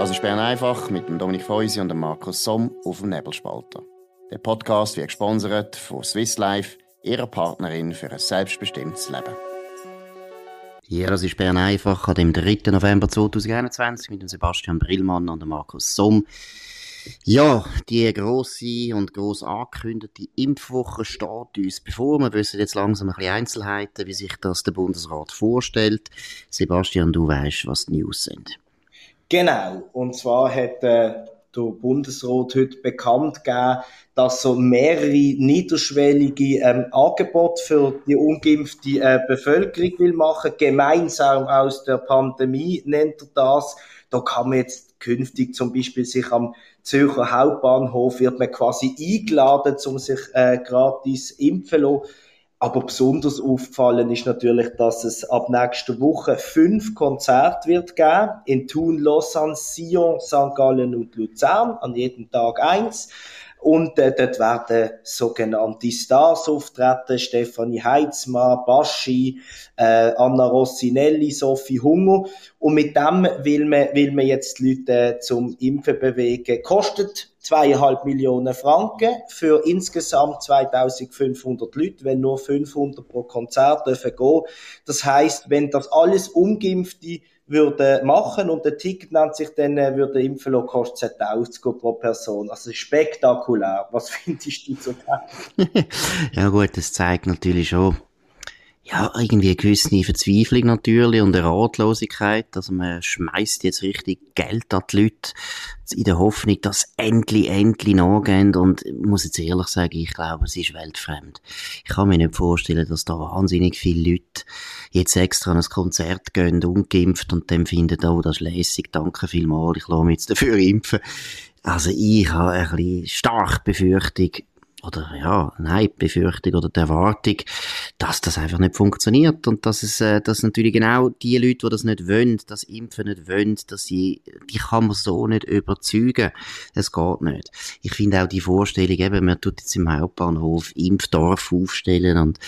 Das ist Bern einfach mit dem Dominik Feusi und dem Markus Somm auf dem Nebelspalter. Der Podcast wird gesponsert von Swiss Life, ihrer Partnerin für ein selbstbestimmtes Leben. Ja, das ist Bern einfach an dem 3. November 2021 mit dem Sebastian Brillmann und dem Markus Somm. Ja, die grosse und gross angekündigte Impfwoche steht uns bevor. Wir wissen jetzt langsam ein bisschen Einzelheiten, wie sich das der Bundesrat vorstellt. Sebastian, du weißt, was die News sind. Genau. Und zwar hat äh, der Bundesrat heute bekannt gegeben, dass er mehrere niederschwellige ähm, Angebote für die ungeimpfte äh, Bevölkerung will machen, gemeinsam aus der Pandemie nennt er das. Da kann man jetzt künftig zum Beispiel sich am Zürcher Hauptbahnhof wird man quasi eingeladen, um sich äh, gratis impfen zu lassen. Aber besonders auffallen ist natürlich, dass es ab nächster Woche fünf Konzerte wird geben. In Thun, Lausanne, Sion, St. Gallen und Luzern. An jedem Tag eins. Und äh, dort werden sogenannte Stars auftreten, Stefanie Heitzmann, Baschi, äh, Anna Rossinelli, Sophie Hunger. Und mit dem will man, will man jetzt die Leute äh, zum Impfen bewegen. Kostet zweieinhalb Millionen Franken für insgesamt 2500 Leute, wenn nur 500 pro Konzert dürfen gehen. Das heißt, wenn das alles Ungeimpfte würde machen und der Ticket nennt sich dann, äh, würde impfen lassen, kostet 10.000 pro Person. Also spektakulär. Was findest du zu dem? ja gut, das zeigt natürlich schon, ja, irgendwie eine gewisse Verzweiflung natürlich und eine Ratlosigkeit. Also man schmeißt jetzt richtig Geld an die Leute in der Hoffnung, dass endlich, endlich nachgehen. Und ich muss jetzt ehrlich sagen, ich glaube, es ist weltfremd. Ich kann mir nicht vorstellen, dass da wahnsinnig viele Leute jetzt extra an ein Konzert gehen, ungeimpft und dann finden, oh, das ist lässig, danke vielmals, ich lasse mich jetzt dafür impfen. Also ich habe ein bisschen stark Befürchtung, oder ja, nein, die Befürchtung oder die Erwartung, dass das einfach nicht funktioniert und dass es, äh, dass natürlich genau die Leute, die das nicht wollen, das Impfen nicht wollen, dass sie, die kann man so nicht überzeugen. Es geht nicht. Ich finde auch die Vorstellung, eben, man tut jetzt im Hauptbahnhof Impfdorf aufstellen und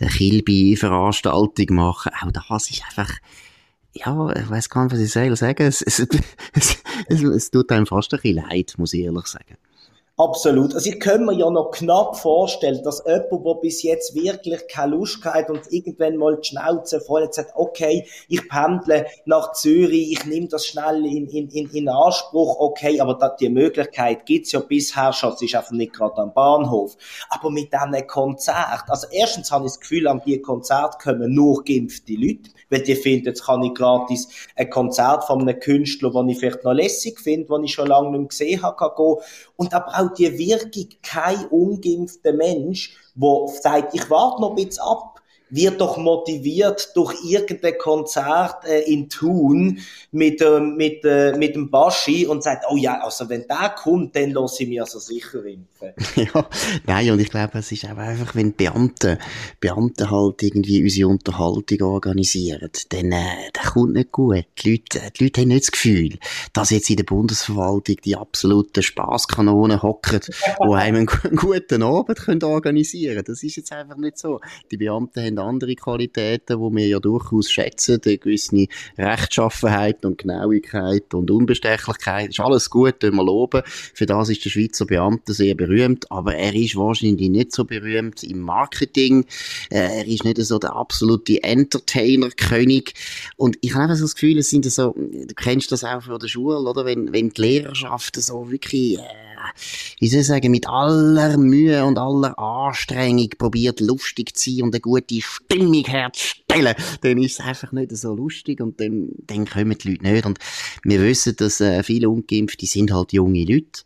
eine Kilby-Veranstaltung machen, auch das ist einfach, ja, ich weiß gar nicht, was ich sagen Es, es, es, es, es tut einem fast ein bisschen leid, muss ich ehrlich sagen. Absolut. Also ich kann mir ja noch knapp vorstellen, dass jemand, der bis jetzt wirklich keine Lust hat und irgendwann mal die Schnauze voll hat, sagt, okay, ich pendle nach Zürich, ich nehme das schnell in, in, in, Anspruch, okay, aber da, die Möglichkeit gibt's ja bisher schon, es ist einfach nicht gerade am Bahnhof. Aber mit diesen Konzert, also erstens habe ich das Gefühl, an die Konzert kommen nur geimpfte Leute, weil die finden, jetzt kann ich gratis ein Konzert von einem Künstler, den ich vielleicht noch lässig finde, den ich schon lange nicht mehr gesehen habe, gehen. Und aber auch die Wirkung kein ungeimpfter Mensch, der sagt, ich warte noch ein bisschen ab, wird doch motiviert durch irgendein Konzert äh, in Thun mit, äh, mit, äh, mit dem Baschi und sagt, oh ja, also wenn der kommt, dann lasse ich mich also sicher impfen. ja, nein, und ich glaube, es ist auch einfach, wenn Beamte, Beamte halt irgendwie unsere Unterhaltung organisieren, dann, äh, das kommt nicht gut. Die Leute, die Leute haben nicht das Gefühl, dass jetzt in der Bundesverwaltung die absoluten Spaßkanonen hocken, die einem einen guten Abend können organisieren können. Das ist jetzt einfach nicht so. Die Beamten haben andere Qualitäten, die wir ja durchaus schätzen, eine gewisse Rechtschaffenheit und Genauigkeit und Unbestechlichkeit. Ist alles gut, wir loben. Für das ist der Schweizer Beamte sehr berühmt, aber er ist wahrscheinlich nicht so berühmt im Marketing. Äh, er ist nicht so der absolute Entertainer-König. Und ich habe so das Gefühl, es sind so, du kennst das auch von der Schule, oder? Wenn, wenn die Lehrerschaft so wirklich, äh, wie soll ich sagen, mit aller Mühe und aller Anstrengung probiert, lustig zu sein und eine gute Stimmung herzustellen, dann ist es einfach nicht so lustig und dann, dann kommen die Leute nicht. Und wir wissen, dass äh, viele Ungeimpfte sind halt junge Leute.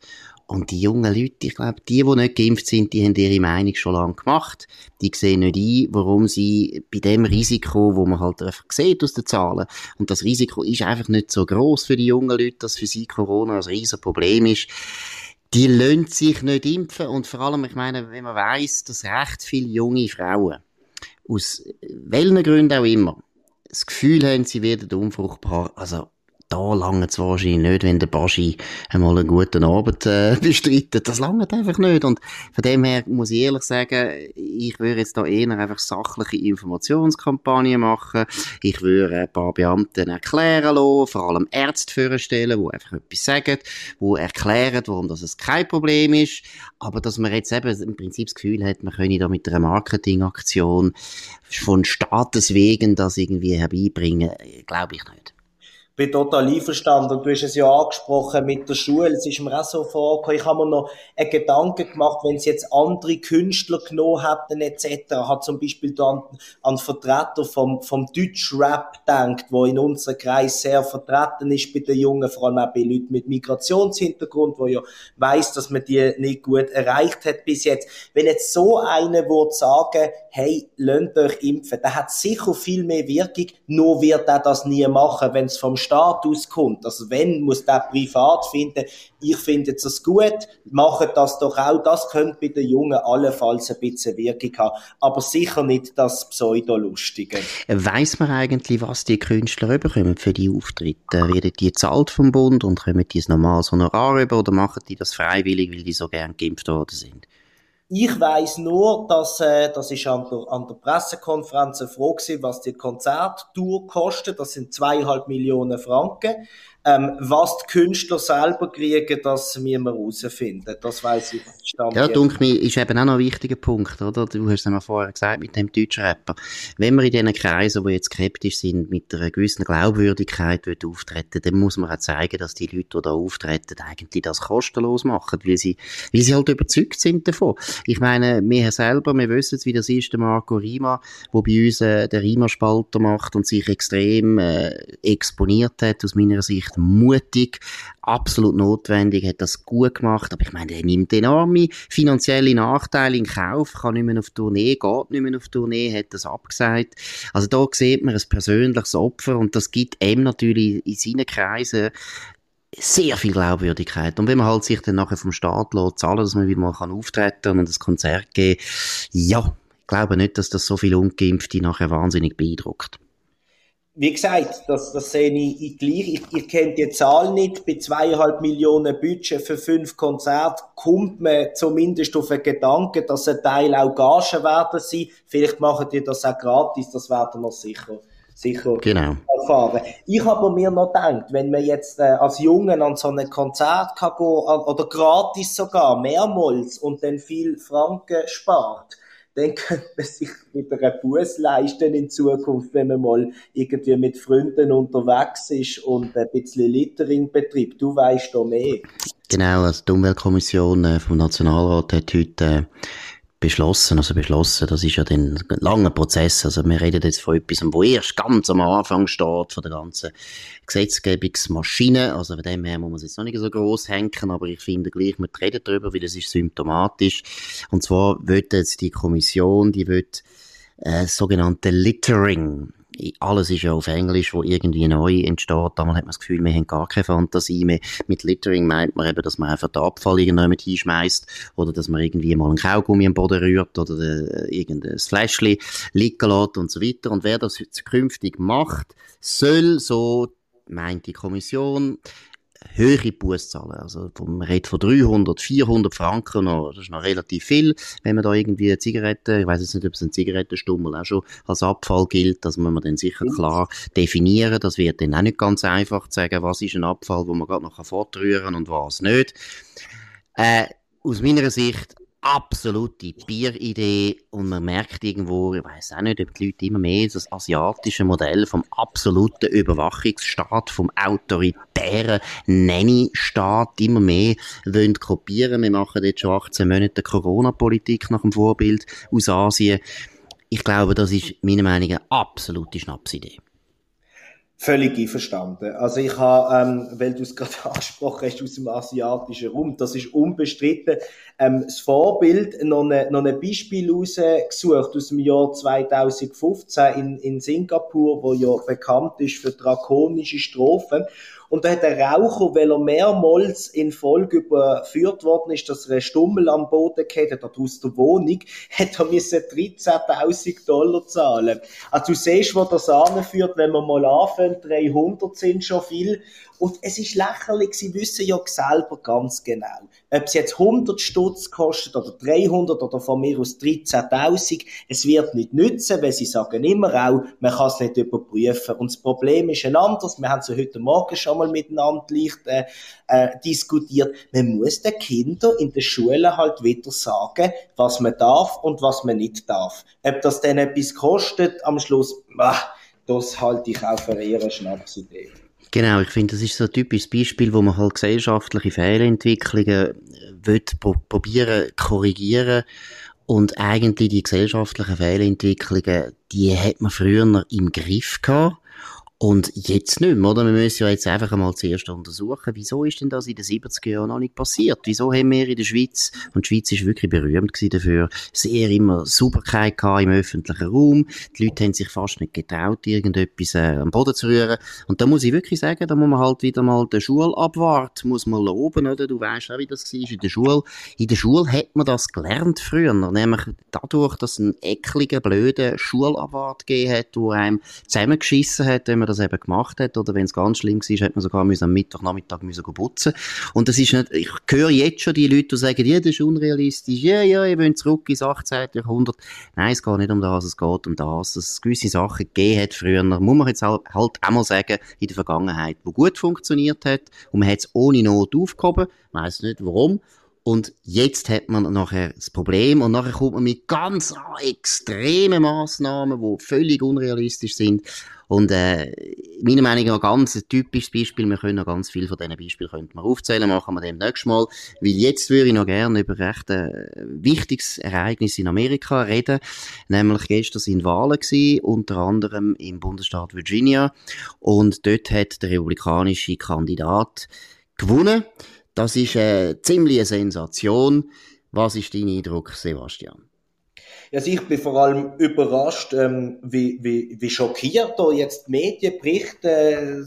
Und die jungen Leute, ich glaube, die, die nicht geimpft sind, die haben ihre Meinung schon lange gemacht. Die sehen nicht ein, warum sie bei dem Risiko, wo man halt einfach sieht aus den Zahlen, und das Risiko ist einfach nicht so groß für die jungen Leute, dass für sie Corona ein riesen Problem ist die lassen sich nicht impfen. Und vor allem, ich meine, wenn man weiß, dass recht viele junge Frauen aus welchen Gründen auch immer das Gefühl haben, sie werden unfruchtbar, also da lange es wahrscheinlich nicht, wenn der Baschi einmal einen guten Abend äh, bestreitet. Das lange einfach nicht. Und von dem her muss ich ehrlich sagen, ich würde jetzt da eher einfach sachliche Informationskampagnen machen. Ich würde ein paar Beamten erklären lassen, vor allem Ärzte vorstellen, die einfach etwas sagen, die erklären, warum das kein Problem ist. Aber dass man jetzt eben im Prinzip das Gefühl hat, man könne da mit einer Marketingaktion von Staates wegen das irgendwie herbeibringen, glaube ich nicht bin total einverstanden. Und du hast es ja angesprochen mit der Schule. Es ist mir auch so vorgekommen, ich habe mir noch einen Gedanken gemacht, wenn sie jetzt andere Künstler genommen hätten, etc. Hat zum Beispiel dann an Vertreter vom, vom Deutschrap denkt, wo in unserem Kreis sehr vertreten ist bei den Jungen, vor allem auch bei Leuten mit Migrationshintergrund, wo ja weiss, dass man die nicht gut erreicht hat bis jetzt. Wenn jetzt so einer würde sagen, hey, lasst euch impfen, der hat sicher viel mehr Wirkung, nur wird er das nie machen, wenn es vom Status kommt. Also wenn, muss der privat finden, ich finde das gut, macht das doch auch. Das könnte bei den Jungen allenfalls ein bisschen Wirkung haben. Aber sicher nicht das Pseudolustige. Weiss man eigentlich, was die Künstler bekommen für die Auftritte? Werden die zahlt vom Bund und kommen die ein normales Honorar über oder machen die das freiwillig, weil die so gern geimpft worden sind? Ich weiß nur, dass äh, das ist an der, an der Pressekonferenz eine Frage, was die Konzerttour kostet. Das sind zweieinhalb Millionen Franken. Ähm, was die Künstler selber kriegen, das müssen wir herausfinden. Das weiss ich. Stand ja, denke mir, ist eben auch noch ein wichtiger Punkt, oder? Du hast es ja vorher gesagt mit dem deutschen Rapper. Wenn man in diesen Kreisen, die jetzt skeptisch sind, mit einer gewissen Glaubwürdigkeit auftreten dann muss man auch zeigen, dass die Leute, die da auftreten, eigentlich das kostenlos machen, weil sie, weil sie halt überzeugt sind davon. Ich meine, wir selber, wir wissen, wie das ist, der Marco Rima, der bei uns äh, der Rima-Spalter macht und sich extrem äh, exponiert hat, aus meiner Sicht mutig, absolut notwendig, hat das gut gemacht, aber ich meine, er nimmt enorme finanzielle Nachteile in Kauf, kann nicht mehr auf Tournee, geht nicht mehr auf Tournee, hat das abgesagt. Also da sieht man ein persönliches Opfer und das gibt ihm natürlich in seinen Kreisen sehr viel Glaubwürdigkeit. Und wenn man halt sich dann nachher vom Staat lässt, zahlen, dass man wieder mal auftreten kann und ein Konzert geben ja, ich glaube nicht, dass das so viele Ungeimpfte nachher wahnsinnig beeindruckt wie gesagt, das, das sehe ich gleich. Ich, ich kenne die Zahl nicht. Bei zweieinhalb Millionen Budget für fünf Konzerte kommt man zumindest auf den Gedanken, dass ein Teil auch Gagen werden sein. Vielleicht machen die das auch gratis. Das werden wir sicher, sicher genau. erfahren. Ich habe mir noch gedacht, wenn man jetzt äh, als Jungen an so ein Konzert kann gehen, oder gratis sogar, mehrmals, und dann viel Franken spart, dann könnte man sich wieder einen Bus leisten in Zukunft, wenn man mal irgendwie mit Freunden unterwegs ist und ein bisschen Littering betreibt. Du weißt da mehr. Genau, also die Umweltkommission äh, vom Nationalrat hat heute äh, beschlossen, also beschlossen, das ist ja dann ein langer Prozess, also wir reden jetzt von etwas, wo erst ganz am Anfang steht, von der ganzen Gesetzgebungsmaschine, also von dem her muss man es jetzt noch nicht so groß hängen, aber ich finde gleich, wir reden darüber, weil es ist symptomatisch, und zwar wird jetzt die Kommission, die wird äh, sogenannte Littering alles ist ja auf Englisch, wo irgendwie neu entsteht. Damals hat man das Gefühl, wir haben gar keine Fantasie mehr. Mit Littering meint man eben, dass man einfach den Abfall irgendjemand hinschmeißt oder dass man irgendwie mal einen Kaugummi am Boden rührt oder äh, irgendein Fläschchen liegen lässt und so weiter. Und wer das künftig macht, soll, so meint die Kommission, höhere Buß zahlen. Also, man redet von 300, 400 Franken noch. Das ist noch relativ viel, wenn man da irgendwie Zigaretten, ich weiß jetzt nicht, ob es ein Zigarettenstummel auch schon als Abfall gilt, das muss man dann sicher klar definieren. Das wird dann auch nicht ganz einfach zu sagen, was ist ein Abfall, wo man gerade noch fortrühren und was nicht. Äh, aus meiner Sicht absolute Bieridee und man merkt irgendwo, ich weiß auch nicht, ob die Leute immer mehr das asiatische Modell vom absoluten Überwachungsstaat, vom autoritären Nanny-Staat immer mehr wollen kopieren. Wir machen jetzt schon 18 Monate Corona-Politik nach dem Vorbild aus Asien. Ich glaube, das ist meiner Meinung nach eine absolute Schnapsidee. Völlig einverstanden. Also ich habe, ähm, weil du es gerade angesprochen hast, aus dem asiatischen Raum, das ist unbestritten, ähm, das Vorbild, noch, eine, noch ein Beispiel rausgesucht aus dem Jahr 2015 in, in Singapur, wo ja bekannt ist für drakonische Strophen. Und da hat der Raucher, weil er mehrmals in Folge überführt worden ist, dass er einen Stummel am Boden gehabt hat, aus der Wohnung, hat er müssen 13.000 Dollar zahlen. Also du siehst, wo das anführt, wenn man mal anfängt, 1300 sind schon viel. Und es ist lächerlich, sie wissen ja selber ganz genau, ob es jetzt 100 Stutz kostet oder 300 oder von mir aus 13.000, es wird nicht nützen, weil sie sagen immer auch, man kann es nicht überprüfen. Und das Problem ist ein anderes, wir haben es heute Morgen schon mal miteinander leicht äh, äh, diskutiert, man muss den Kindern in der Schule halt wieder sagen, was man darf und was man nicht darf. Ob das dann etwas kostet, am Schluss, ah, das halte ich auch für eher Schnapsidee. Genau, ich finde, das ist so ein typisches Beispiel, wo man halt gesellschaftliche Fehlentwicklungen will probieren korrigieren. Und eigentlich die gesellschaftlichen Fehlentwicklungen, die hat man früher im Griff gehabt und jetzt nicht mehr, oder? Wir müssen ja jetzt einfach einmal zuerst untersuchen, wieso ist denn das in den 70er Jahren noch nicht passiert? Wieso haben wir in der Schweiz, und die Schweiz ist wirklich berühmt dafür, sehr immer Sauberkeit gehabt im öffentlichen Raum. Die Leute haben sich fast nicht getraut, irgendetwas äh, am Boden zu rühren. Und da muss ich wirklich sagen, da muss man halt wieder mal den Schulabwart, muss man loben, oder? Du weißt auch, wie das war in der Schule. In der Schule hat man das gelernt früher, nämlich dadurch, dass es einen ekligen, blöden Schulabwart gegeben hat, der einem zusammengeschissen hat, wenn man man das eben gemacht hat, oder wenn es ganz schlimm war, hat man sogar müssen am Mittagnachmittag müssen putzen. Und das ist nicht, ich höre jetzt schon die Leute, die sagen, ja, das ist unrealistisch, ja, ja, ich bin zurück ins 18. Jahrhundert. Nein, es geht nicht um das, es geht um das, dass es gewisse Sachen gegeben hat früher, muss man jetzt halt, halt auch mal sagen, in der Vergangenheit, wo gut funktioniert hat, und man hat es ohne Not aufgehoben, weiß nicht warum, und jetzt hat man nachher das Problem und nachher kommt man mit ganz extremen Maßnahmen, die völlig unrealistisch sind. Und äh, meiner Meinung nach ganz ein typisches Beispiel, wir können noch ganz viel von diesen Beispielen könnten wir aufzählen, machen wir dem nächstes Mal, weil jetzt würde ich noch gerne über recht ein äh, wichtiges Ereignis in Amerika reden, nämlich gestern sind Wahlen gewesen, unter anderem im Bundesstaat Virginia und dort hat der republikanische Kandidat gewonnen. Das ist eine ziemliche Sensation. Was ist dein Eindruck, Sebastian? Also ich bin vor allem überrascht, ähm, wie, wie, wie schockiert da jetzt die Medien berichten. Äh,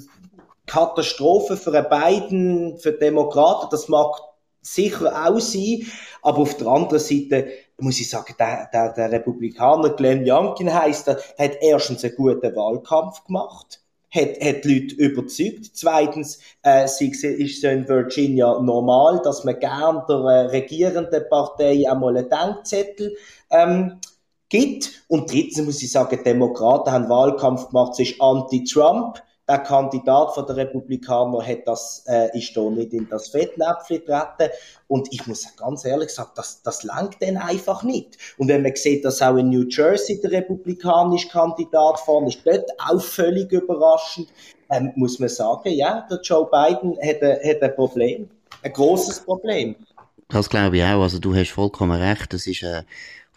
Katastrophe für beiden, für Demokraten, das mag sicher auch sein, aber auf der anderen Seite muss ich sagen, der, der, der Republikaner Glenn Youngkin heisst, der, der hat erstens einen guten Wahlkampf gemacht hat, hat Leute überzeugt. Zweitens äh, ist es in Virginia normal, dass man gern der äh, regierenden Partei einmal einen Denkzettel ähm, gibt. Und drittens muss ich sagen, Demokraten haben Wahlkampf gemacht, es ist anti-Trump der Kandidat von der Republikaner hat das, äh, ist da nicht in das Fettnäpfchen getreten. Und ich muss ganz ehrlich sagen, das, das langt dann einfach nicht. Und wenn man sieht, dass auch in New Jersey der republikanische Kandidat vorne ist, dort auch völlig überraschend, ähm, muss man sagen, ja, der Joe Biden hat, ein, hat ein Problem. Ein großes Problem. Das glaube ich auch. Also du hast vollkommen recht. Das ist, äh,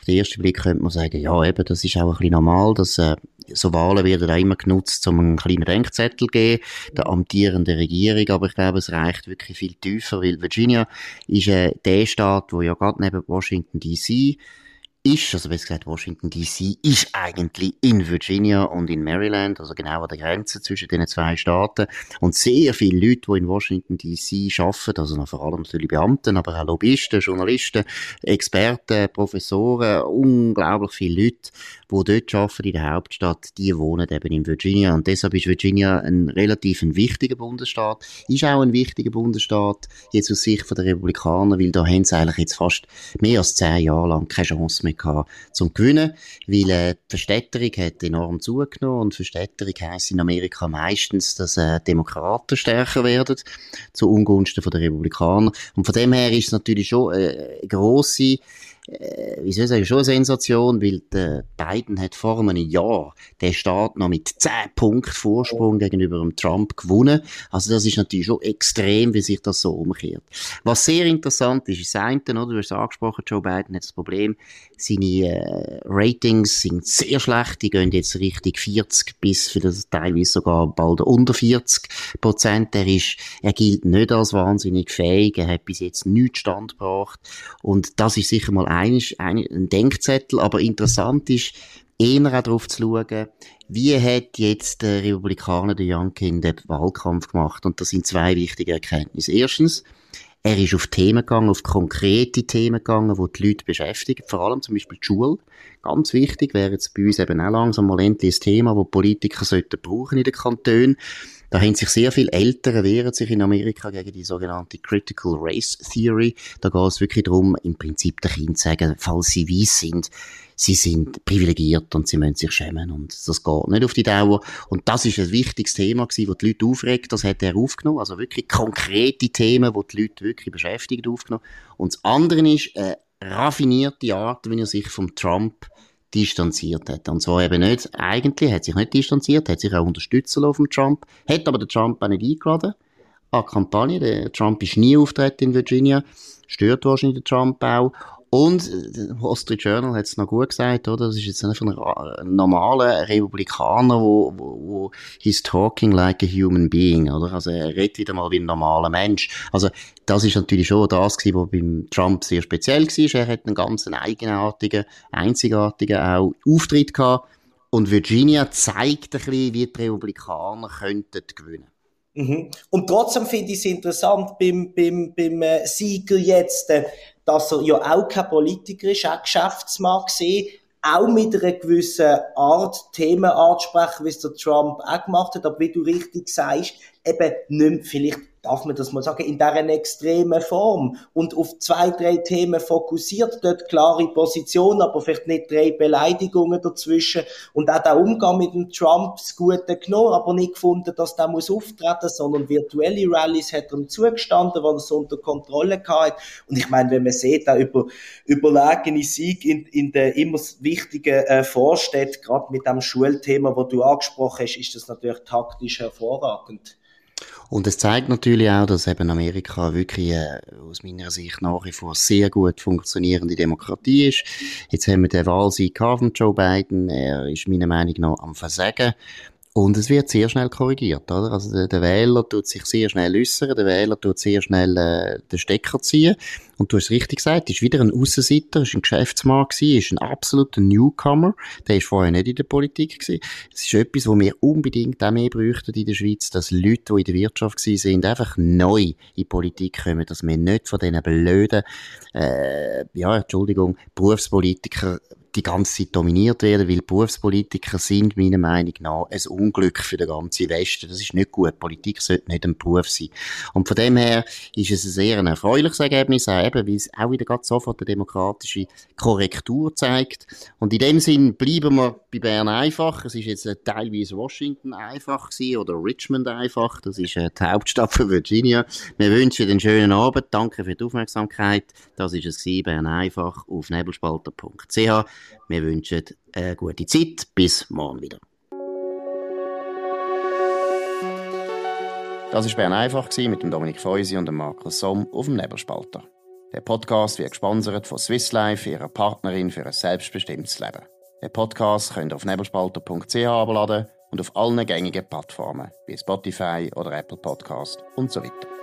auf den ersten Blick könnte man sagen, ja, eben, das ist auch ein bisschen normal, dass äh, so Wahlen werden auch immer genutzt, um einen kleinen Denkzettel zu geben, der amtierenden Regierung, aber ich glaube, es reicht wirklich viel tiefer, weil Virginia ist äh, der Staat, wo ja gerade neben Washington D.C ist, also besser gesagt Washington DC, ist eigentlich in Virginia und in Maryland, also genau an der Grenze zwischen den zwei Staaten. Und sehr viele Leute, die in Washington DC arbeiten, also vor allem natürlich Beamten, aber auch Lobbyisten, Journalisten, Experten, Professoren, unglaublich viele Leute, die dort arbeiten in der Hauptstadt, die wohnen eben in Virginia. Und deshalb ist Virginia ein relativ ein wichtiger Bundesstaat, ist auch ein wichtiger Bundesstaat, jetzt aus Sicht der Republikaner, weil da haben sie eigentlich jetzt fast mehr als zehn Jahre lang keine Chance mehr gehabt zum Gewinnen, weil äh, die Verstädterung hat enorm zugenommen und Verstädterung heisst in Amerika meistens, dass äh, Demokraten stärker werden, zu Ungunsten der Republikaner. Und von dem her ist es natürlich schon äh, eine grosse äh, wie soll ich sagen, schon eine Sensation, weil der Biden hat vor einem Jahr den Staat noch mit 10 Punkten Vorsprung gegenüber dem Trump gewonnen. Also das ist natürlich schon extrem, wie sich das so umkehrt. Was sehr interessant ist, ist das oder? Du hast es angesprochen, Joe Biden hat das Problem, seine äh, Ratings sind sehr schlecht, die gehen jetzt Richtung 40 bis vielleicht teilweise sogar bald unter 40 Prozent. Er ist, er gilt nicht als wahnsinnig fähig, er hat bis jetzt nichts standgebracht und das ist sicher mal ein, ein Denkzettel, aber interessant ist, eher auch darauf zu schauen, wie hat jetzt der Republikaner, der Youngkin, den Wahlkampf gemacht? Und das sind zwei wichtige Erkenntnisse. Erstens, er ist auf Themen gegangen, auf konkrete Themen gegangen, die die Leute beschäftigen, vor allem zum Beispiel die Schule. Ganz wichtig, wäre jetzt bei uns eben auch langsam mal endlich ein Thema, das Politiker sollten brauchen in den Kantonen. Da haben sich sehr viele Eltern wehren sich in Amerika gegen die sogenannte Critical Race Theory. Da geht es wirklich darum, im Prinzip den Kindern zu sagen, falls sie weiss sind, sie sind privilegiert und sie müssen sich schämen und das geht nicht auf die Dauer. Und das ist ein wichtiges Thema gewesen, das die Leute aufregt, das hat er aufgenommen, also wirklich konkrete Themen, die die Leute wirklich beschäftigt aufgenommen. Und das andere ist eine raffinierte Art, wie er sich vom Trump distanziert hat. Und zwar eben nicht, eigentlich hat sich nicht distanziert, hat sich auch unterstützen lassen vom Trump, hat aber den Trump auch nicht eingeladen an Kampagne. Der Trump ist nie auftreten in Virginia, stört wahrscheinlich den Trump auch. Und der Wall Street Journal hat es noch gut gesagt, oder? Das ist jetzt nicht von einem normalen Republikaner, wo, wo, wo he's talking like a human being, oder? Also er redet wieder mal wie ein normaler Mensch. Also das ist natürlich schon das was beim Trump sehr speziell war. Er hat einen ganz eigenartigen, einzigartigen auch Auftritt gehabt. Und Virginia zeigt ein bisschen, wie die Republikaner könnten gewinnen. Mhm. Und trotzdem finde ich es interessant beim, beim, beim äh, Sieger jetzt, äh, dass er ja auch kein Politiker ist, auch Geschäftsmann gesehen, auch mit einer gewissen Art Themen anzusprechen, wie es der Trump auch gemacht hat, aber wie du richtig sagst, eben nicht vielleicht darf man das mal sagen, in dieser extremen Form. Und auf zwei, drei Themen fokussiert, dort klare Position, aber vielleicht nicht drei Beleidigungen dazwischen. Und auch der Umgang mit dem Trump das Gute genommen, aber nicht gefunden, dass der muss auftreten, sondern virtuelle Rallyes hat er ihm zugestanden, weil er es unter Kontrolle hatte und ich meine, wenn man sieht, da über überlegene Sieg in, in der immer wichtigen äh, Vorstädten, gerade mit dem Schulthema, wo du angesprochen hast, ist das natürlich taktisch hervorragend. Und es zeigt natürlich auch, dass eben Amerika wirklich äh, aus meiner Sicht nach wie vor sehr gut funktionierende Demokratie ist. Jetzt haben wir den Wahlsieg von Joe Biden. Er ist meiner Meinung nach am Versagen. Und es wird sehr schnell korrigiert, oder? Also der, der Wähler tut sich sehr schnell äußern, der Wähler tut sehr schnell äh, den Stecker ziehen. Und du hast richtig gesagt, ist wieder ein Aussenseiter, ist ein Geschäftsmann gewesen, ist ein absoluter Newcomer. Der ist vorher nicht in der Politik gewesen. Es ist etwas, wo wir unbedingt auch mehr bräuchten in der Schweiz, dass Leute, die in der Wirtschaft gewesen sind, einfach neu in die Politik kommen, dass wir nicht von diesen blöden, äh, ja, Entschuldigung, Berufspolitiker die ganze Zeit dominiert werden, weil Berufspolitiker sind meiner Meinung nach ein Unglück für den ganzen Westen. Das ist nicht gut. Politik sollte nicht ein Beruf sein. Und von dem her ist es ein sehr erfreuliches Ergebnis, eben, weil es auch wieder ganz sofort eine demokratische Korrektur zeigt. Und in dem Sinn bleiben wir bei Bern einfach. Es ist jetzt teilweise Washington einfach gewesen, oder Richmond einfach. Das ist äh, die Hauptstadt von Virginia. Wir wünschen einen schönen Abend. Danke für die Aufmerksamkeit. Das ist es gewesen, Bern einfach auf nebelspalter.ch. Wir wünschen eine gute Zeit. Bis morgen wieder. Das war Bern einfach mit dem Dominik Feusi und dem Markus Somm auf dem Nebelspalter. Der Podcast wird gesponsert von Swiss Life, ihrer Partnerin für ein selbstbestimmtes Leben. Den Podcast könnt ihr auf nebelspalter.ch abladen und auf allen gängigen Plattformen wie Spotify oder Apple Podcast und so weiter.